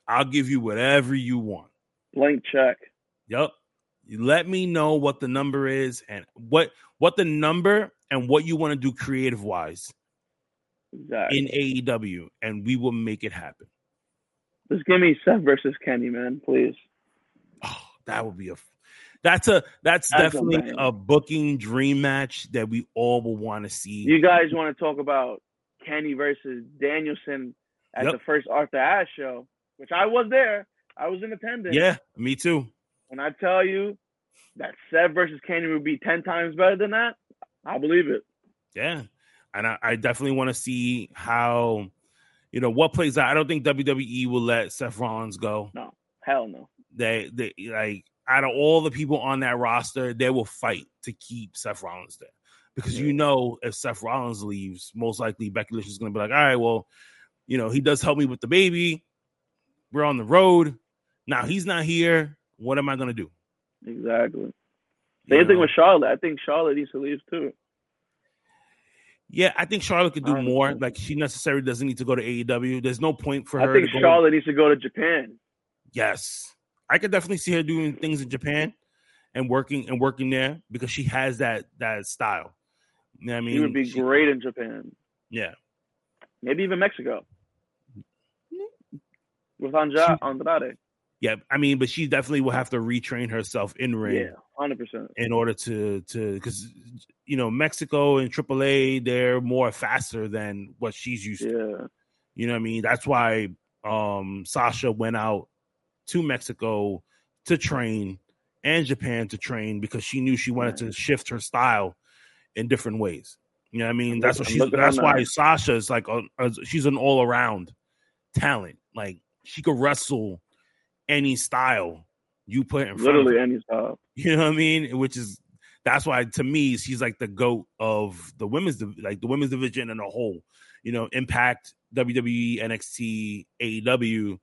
A: I'll give you whatever you want."
B: Blank check.
A: Yep. You let me know what the number is and what what the number and what you want to do creative wise
B: Exactly.
A: in AEW, and we will make it happen.
B: Just give me Seth versus Kenny, man, please.
A: Oh, that would be a that's a that's,
B: That's
A: definitely
B: banger.
A: a, booking dream match that we all will want to see.
B: You guys want to talk about Kenny versus Danielson at
A: Yep.
B: the first Arthur Ashe show, which I was there. I was in attendance.
A: yeah, me too.
B: When I tell you that Seth versus Kenny would be ten times better than that, I believe it.
A: Yeah. And I, I definitely want to see how you know what plays out. I don't think WWE will let Seth Rollins go.
B: No, hell no.
A: they they like out of all the people on that roster, they will fight to keep Seth Rollins there. Because you know if Seth Rollins leaves, most likely Becky Lynch is gonna be like, all right, well, you know, he does help me with the baby. We're on the road. Now he's not here. What am I gonna do?
B: Exactly.
A: You
B: Same thing
A: know?
B: with Charlotte. I think Charlotte needs to leave too.
A: yeah, I think Charlotte could do more. Like she necessarily doesn't need to go to AEW. There's no point for her
B: I think
A: to go.
B: Charlotte needs to go to Japan.
A: Yes, I could definitely see her doing things in Japan and working and working there because she has that that style. You know I mean,
B: he would be
A: She-
B: great in Japan.
A: Yeah,
B: Maybe even Mexico. With Anja- Andrade.
A: yeah. I mean, but she definitely will have to retrain herself in ring
B: Yeah, hundred percent.
A: in order to to because you know Mexico and AAA they're more faster than what she's used to.
B: Yeah.
A: You know what I mean? That's why um Sasha went out to Mexico to train and Japan to train because she knew she wanted to shift her style in different ways. You know what I mean? That's what she's that's why
B: that.
A: Sasha is like a, a- she's an all around talent. Like she could wrestle any style you put in front of.
B: Literally any style.
A: You know what I mean? Which is that's why to me she's like the goat of the women's like the women's division in a whole. You know, Impact, WWE, NXT, AEW.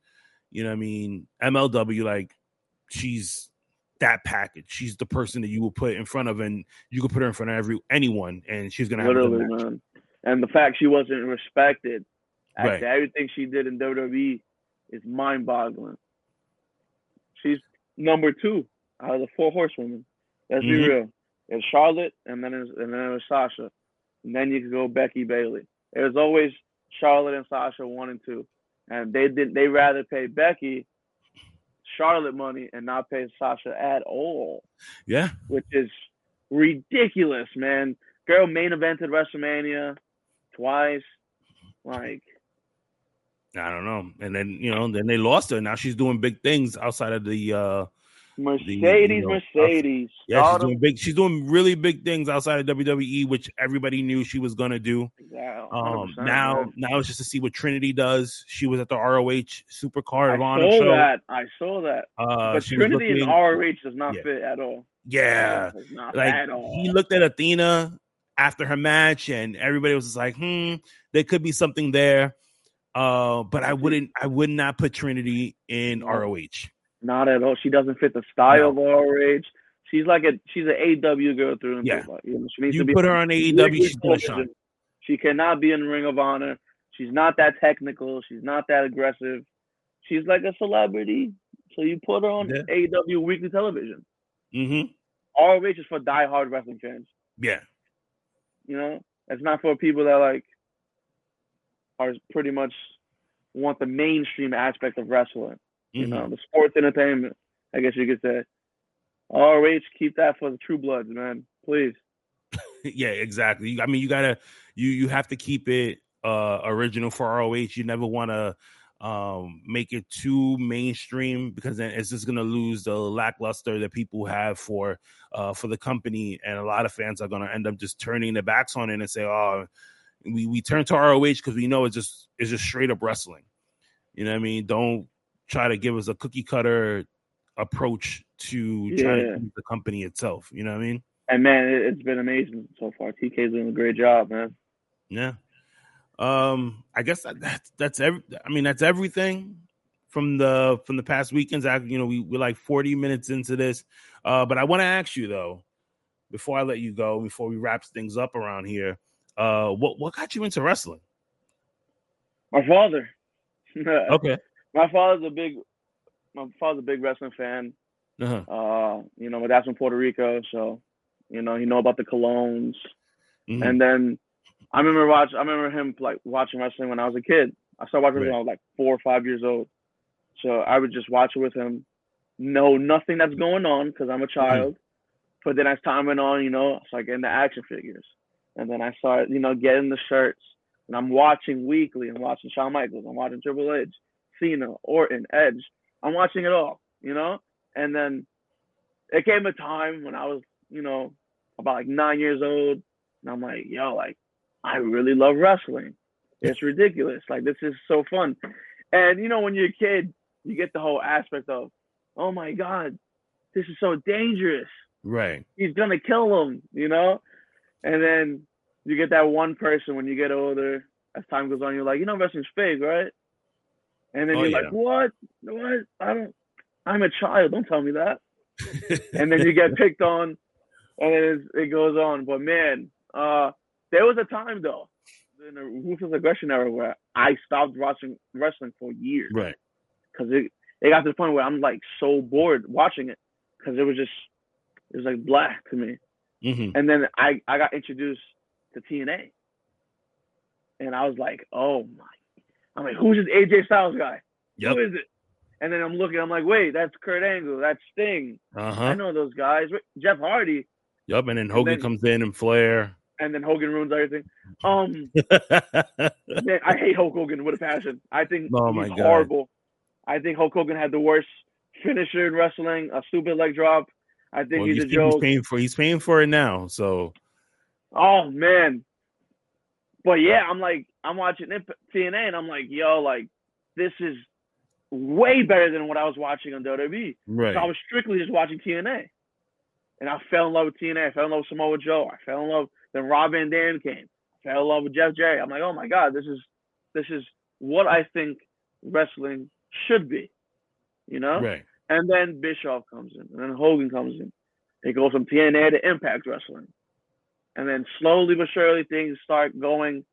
A: You know what I mean? MLW. Like she's that package. She's the person that you will put in front of, and you could put her in front of every anyone, and she's gonna have a
B: Literally, man. And the fact she wasn't respected after
A: Right.
B: everything she did in WWE is mind boggling. She's number two out of the four horsewomen. Let's be
A: Mhm.
B: real. It's Charlotte and then it's, and then it's Sasha. And then you can go Becky Bayley. There's always Charlotte and Sasha one and two. And they did they rather pay Becky Charlotte money and not pay Sasha at all
A: Yeah,
B: which is ridiculous, man. Girl main evented WrestleMania twice. Like,
A: I don't know. And then you know, then they lost her. Now she's doing big things outside of the. uh
B: Mercedes,
A: know,
B: Mercedes.
A: Yeah, she's doing big. She's doing really big things outside of WWE, which everybody knew she was gonna do.
B: Yeah,
A: Um, now,
B: man.
A: now it's just to see what Trinity does. She was at the ROH Super Card
B: I
A: of Honor
B: saw
A: show.
B: that. I saw that.
A: Uh,
B: but Trinity
A: looking-
B: and ROH does not
A: Yeah.
B: fit at all.
A: yeah, like
B: at all.
A: he looked at Athena after her match, and everybody was just like, "Hmm, there could be something there." Uh, but I wouldn't, I would not put Trinity in ROH.
B: Not at all. She doesn't fit the style of ROH. She's like a she's an AW girl through and
A: Yeah.
B: through. Like, you, know, she needs
A: You
B: to be
A: put her on AEW, she's shine.
B: She cannot be in Ring of Honor. She's not that technical. She's not that aggressive. She's like a celebrity. So you put her on
A: Yeah.
B: AW weekly television.
A: Mm-hmm.
B: ROH is for diehard wrestling fans.
A: Yeah,
B: You know, it's not for people that like are pretty much want the mainstream aspect of wrestling. You
A: Mhm.
B: know, the sports entertainment. I guess you could say. ROH, keep that for the True Bloods, man. Please.
A: yeah, exactly. I mean, you gotta you you have to keep it uh original for ROH. You never want to um make it too mainstream because then it's just gonna lose the lackluster that people have for uh for the company and a lot of fans are gonna end up just turning their backs on it and say oh we we turn to ROH because we know it's just it's just straight up wrestling you know what I mean don't try to give us a cookie cutter approach to
B: Yeah.
A: trying to keep the company itself you know what I mean
B: And man, it, it's been amazing so far. TK's doing a great job, man.
A: Yeah. Um, I guess that, that's that's every. I mean, that's everything from the from the past weekends. I, you know, we we're like forty minutes into this. Uh, but I want to ask you though, before I let you go, before we wrap things up around here, uh, what what got you into wrestling?
B: My father.
A: Okay.
B: My father's a big my father's a big wrestling fan.
A: Uh-huh.
B: Uh, you know, my dad's from Puerto Rico, so you know, he know about the Colóns.
A: Mhm.
B: And then I remember watch I remember him like watching wrestling when I was a kid. I started watching
A: Right.
B: when I was like four or five years old. So I would just watch it with him, know nothing that's going on because I'm a child. But then as time went on, you know, I started getting the action figures. And then I started, you know, getting the shirts. And I'm watching weekly. I'm watching Shawn Michaels. I'm watching Triple H, Cena, Orton, Edge. I'm watching it all, you know? And then it came a time when I was, you know, about like nine years old. And I'm like, yo, like, I really love wrestling. It's ridiculous. Like, this is so fun. And, you know, when you're a kid, you get the whole aspect of, oh my God, this is so dangerous.
A: Right.
B: He's going to kill him, you know? And then you get that one person when you get older, as time goes on, you're like, you know, wrestling's fake, right? And then
A: Oh,
B: you're
A: yeah.
B: like, what? What? I don't, I'm a child. Don't tell me that and then you get picked on, and then it's, it goes on. But man, uh, there was a time though, in the ruthless aggression era, where I stopped watching wrestling for years
A: right.
B: because it it got to the point where I'm like so bored watching it because it was just it was like black to me.
A: hmm
B: And then I I got introduced to TNA, and I was like, oh my, I'm like, who's this AJ Styles guy?
A: Yep.
B: Who is it? And then I'm looking, I'm like, wait, that's Kurt Angle, that's Sting.
A: Uh
B: I know those guys. Jeff Hardy,
A: Yep. And then Hogan
B: then-
A: comes in and Flair.
B: and then Hogan ruins everything. Um, man, I hate Hulk Hogan with a passion. I think
A: Oh,
B: he's
A: God.
B: horrible. I think Hulk Hogan had the worst finisher in wrestling, a stupid leg drop. I think
A: well,
B: he's a
A: think he's
B: joke.
A: paying for he's paying for it now. So
B: Oh man. But yeah, I'm like, I'm watching TNA, and I'm like, yo, like, this is way better than what I was watching on WWE.
A: right.
B: So I was strictly just watching TNA. And I fell in love with TNA. I fell in love with Samoa Joe. I fell in love. Then Rob Van Dam came. I fell in love with Jeff Jarrett. I'm like, oh my God, this is this is what I think wrestling should be. You know?
A: Right.
B: And then Bischoff comes in. And then Hogan comes in. It goes from TNA to Impact Wrestling. And then slowly but surely things start going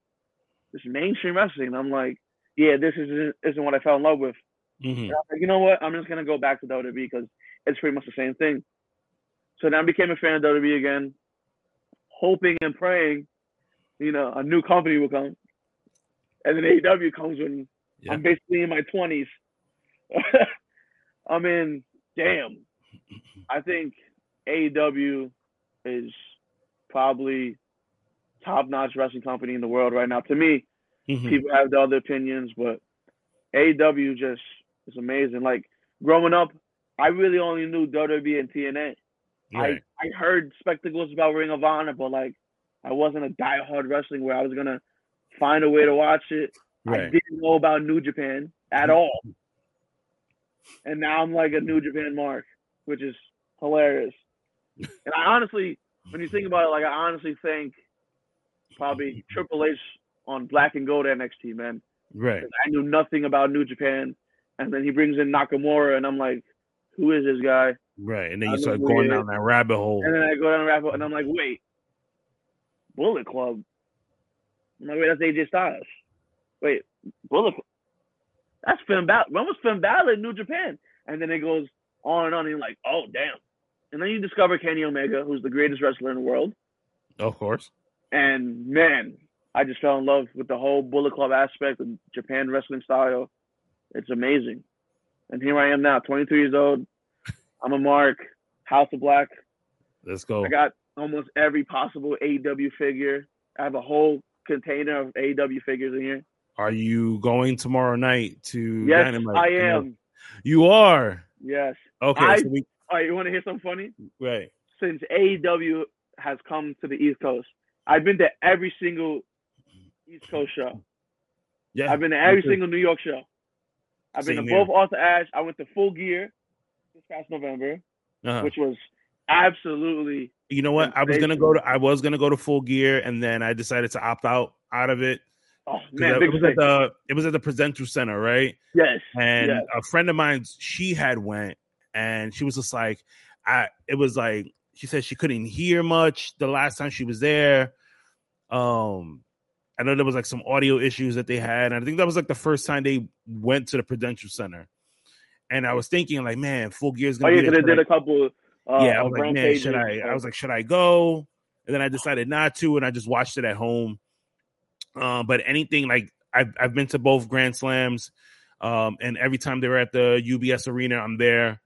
B: this mainstream wrestling. And I'm like, yeah, this isn't, isn't what I fell in love with.
A: hmm
B: like, you know what? I'm just gonna go back to WWE because it's pretty much the same thing. So then I became a fan of WWE again, hoping and praying, you know, a new company will come. And then AEW comes when
A: Yeah.
B: I'm basically in my twenties. I mean, damn. I think AEW is probably top notch wrestling company in the world right now. To me,
A: Mhm.
B: people have the other opinions, but AEW just is amazing. Like growing up, I really only knew WWE and TNA.
A: Right.
B: I, I heard spectacles about Ring of Honor, but like I wasn't a diehard wrestling where I was gonna find a way to watch it. I didn't know about New Japan at all. And now I'm like a New Japan mark, which is hilarious. And I honestly, when you think about it, like I honestly think probably Triple H on Black and Gold NXT, man.
A: Right.
B: I knew nothing about New Japan, and then he brings in Nakamura, and I'm like, who is this guy?
A: Right. And then you start going down that rabbit hole.
B: And then I go down the rabbit, hole, and I'm like, wait, Bullet Club. I'm like, wait, that's AJ Styles. Wait, Bullet Club. That's Finn Balor. When was Finn Balor in New Japan? And then it goes on and on, and you're like, oh damn. And then you discover Kenny Omega, who's the greatest wrestler in the world.
A: Of course.
B: And man, I just fell in love with the whole Bullet Club aspect of Japan wrestling style. It's amazing. And here I am now, 23 years old. I'm a mark. House of Black.
A: Let's go.
B: I got almost every possible AEW figure. I have a whole container of AEW figures in here.
A: Are you going tomorrow night to
B: Yes,
A: Dynamite?
B: I am.
A: You are.
B: Yes.
A: Okay.
B: I-
A: so we,
B: All right, you want to hear something funny?
A: right.
B: Since AEW has come to the East Coast, I've been to every single East Coast show.
A: Yeah.
B: I've been to every single New York show. I've been
A: Same
B: to
A: here.
B: both Arthur Ashe. I went to Full Gear this past November,
A: Uh-huh.
B: which was absolutely
A: You know what? I was gonna go to I was gonna go to full gear and then I decided to opt out out of it.
B: oh man,
A: it was at the it was at the Prudential Center, right?
B: yes,
A: And
B: yes.
A: a friend of mine, she had went and she was just like, I it was like she said she couldn't hear much the last time she was there. Um I know there was like some audio issues that they had, and I think that was like the first time they went to the Prudential Center. And I was thinking, like, man, Full Gear's
B: Oh
A: gonna
B: yeah,
A: be
B: 'cause
A: there.
B: they did
A: I-
B: a couple. Uh,
A: yeah, I was like, man, should I? I was like, should I go? And then I decided not to, and I just watched it at home. Um, but anything like I've I've been to both Grand Slams, um, and every time they were at the UBS Arena, I'm there.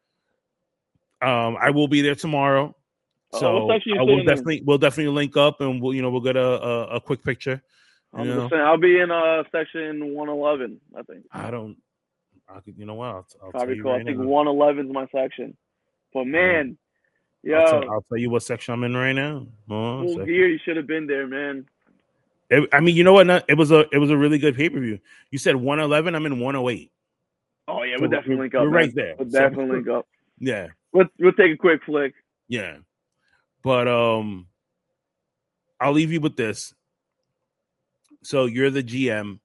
A: Um, I will be there tomorrow,
B: Oh,
A: so
B: you
A: I will
B: sitting in?
A: definitely we'll definitely link up, and we'll you know we'll get a a, a quick picture.
B: I'm just saying, I'll be in uh section 111. I think
A: I don't. I could, you know what? I'll, I'll tell
B: probably
A: you
B: cool.
A: right
B: I think 111 is my section. But man, yeah,
A: I'll, tell, I'll tell you what section I'm in right now. A
B: gear, you should have been there, man.
A: It, I mean, you know what? Not- It was a it was a really good pay per view. You said 111. I'm in 108.
B: Oh yeah,
A: So
B: we'll definitely link up.
A: we're
B: man.
A: right there.
B: We'll
A: So-
B: definitely link up.
A: Yeah,
B: We'll, we'll take a quick flick.
A: yeah. But um, I'll leave you with this. So you're the GM.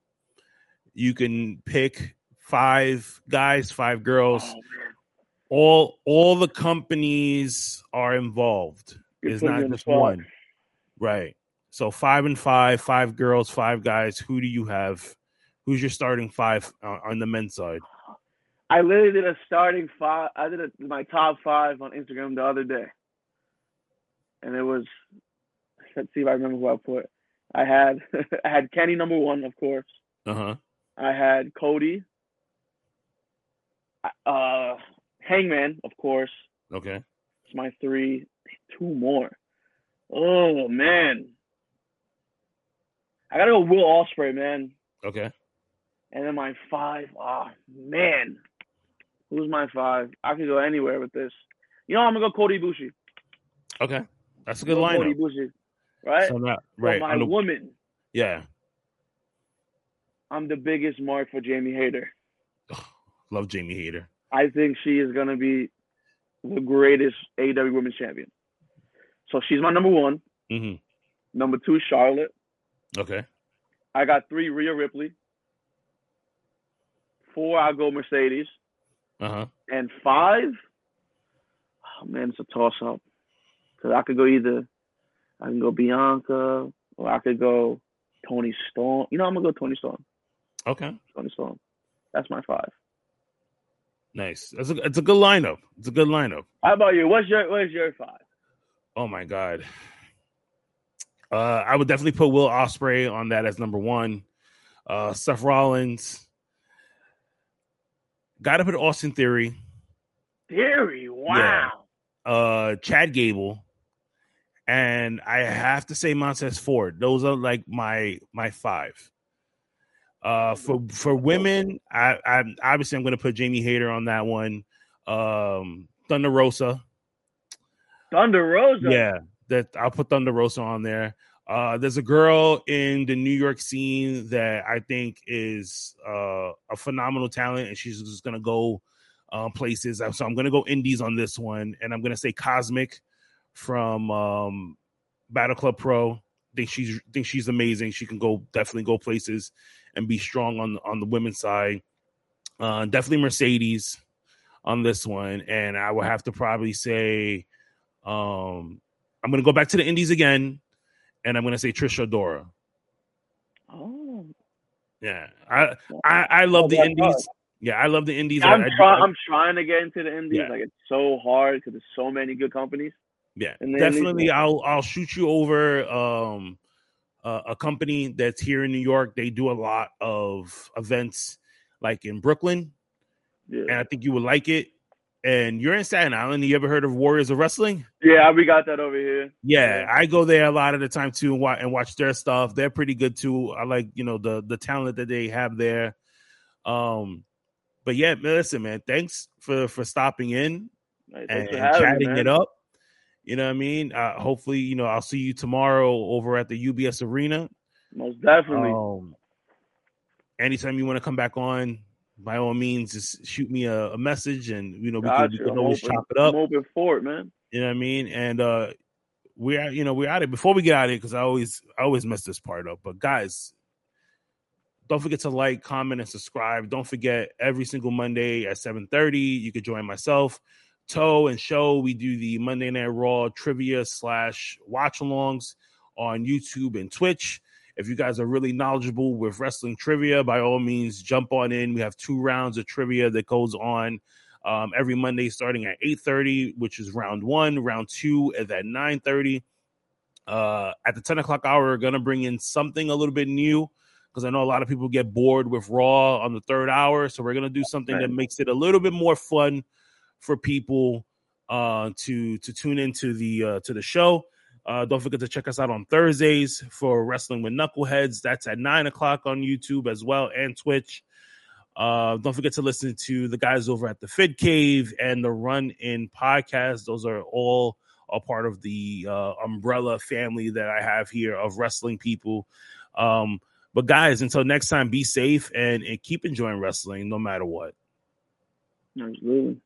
A: You can pick five guys, five girls.
B: Oh.
A: All all the companies are involved.
B: You're
A: It's not just one. Right. So five and five, five girls, five guys. Who do you have? Who's your starting five on the men's side?
B: I literally did a starting five. I did a, my top five on Instagram the other day, and it was. Let's see if I remember who I put. I had I had Kenny number one, of course.
A: Uh huh.
B: I had Cody, uh, Hangman, of course.
A: Okay.
B: It's my three. Two more. Oh man, I gotta go Will Ospreay, man.
A: Okay.
B: And then my five. Oh man, who's my five? I could go anywhere with this. You know, I'm gonna go Kota Ibushi.
A: Okay. That's a good
B: Go Cody. Bushi, right?
A: So
B: For
A: right.
B: my
A: on the-
B: woman,
A: yeah.
B: I'm the biggest mark for Jamie Hayter.
A: Love Jamie Hayter.
B: I think she is gonna be the greatest AEW Women's Champion. So she's my number one.
A: hmm
B: Number two, Charlotte.
A: Okay.
B: I got three, Rhea Ripley. Four, I'll go Mercedes.
A: Uh huh.
B: And five, oh man, it's a toss up. Because I could go either, I can go Bianca, or I could go Toni Storm. You know, I'm going to go Toni Storm.
A: Okay.
B: Toni Storm. That's my five.
A: Nice. That's a it's a good lineup. It's a good lineup.
B: How about you? What's your What's your five?
A: Oh my god. Uh, I would definitely put Will Ospreay on that as number one. Uh, Seth Rollins. Got to put Austin Theory.
B: Theory. Wow.
A: uh Chad Gable, and I have to say Montez Ford. Those are like my my five. Uh, for for women, I, I obviously I'm going to put Jamie Hayter on that one. Um, Thunder Rosa,
B: Thunder Rosa.
A: yeah, that I'll put Thunder Rosa on there. Uh, there's a girl in the New York scene that I think is uh, a phenomenal talent, and she's just gonna go uh, places. So I'm gonna go indies on this one, and I'm gonna say Cosmic from um, Battle Club Pro. Think she's think she's amazing. She can go definitely go places and be strong on on the women's side. Uh, definitely Mercedes on this one, and I would have to probably say um, I'm gonna go back to the indies again, and I'm gonna say Trisha Dora.
B: Oh.
A: Yeah, I I, I love the indies.
B: hard.
A: Yeah, I love the indies.
B: I'm
A: I, I-
B: trying. I'm trying to get into the indies.
A: Yeah.
B: Like it's so hard because there's so many good companies.
A: yeah, definitely.
B: indies.
A: I'll I'll shoot you over um uh, a company that's here in New York. They do a lot of events like in Brooklyn, and I think you would like it. And you're in Staten Island. You ever heard of Warriors of Wrestling?
B: Yeah, we got that over here.
A: Yeah,
B: Yeah.
A: I go there a lot of the time too and watch, and watch their stuff. They're pretty good too. I like you know the the talent that they have there. Um, but yeah, listen, man, thanks for for stopping in
B: Hey,
A: and
B: thanks for having me,
A: chatting it up. You know what I mean? Uh, hopefully, you know I'll see you tomorrow over at the UBS Arena.
B: Most definitely.
A: Um, anytime you want to come back on, by all means, just shoot me a, a message, and you know we
B: Got
A: can, we can always
B: open.
A: chop it up.
B: I'm open for it, man.
A: You know what I mean? And uh we're you know we're at it before we get out of here because I always I always mess this part up. But guys, don't forget to like, comment, and subscribe. Don't forget every single Monday at 7:30, you could join myself, Toe and Show. We do the Monday Night Raw trivia slash watch alongs on YouTube and Twitch. If you guys are really knowledgeable with wrestling trivia, by all means, jump on in. We have two rounds of trivia that goes on um, every Monday starting at 8:30, which is round one. Round two is at 9:30. Uh, at the 10 o'clock hour, we're gonna bring in something a little bit new because I know a lot of people get bored with Raw on the third hour. So we're gonna do something that makes it a little bit more fun for people uh, to to tune into the uh, to the show. Uh, don't forget to check us out on Thursdays for Wrestling with Nukkle Hedds. That's at nine o'clock on YouTube as well and Twitch. Uh, don't forget to listen to the guys over at the Fid Cave and the Run In podcast. Those are all a part of the uh, umbrella family that I have here of wrestling people. Um, but guys, until next time, be safe and, and keep enjoying wrestling no matter what.
B: Absolutely.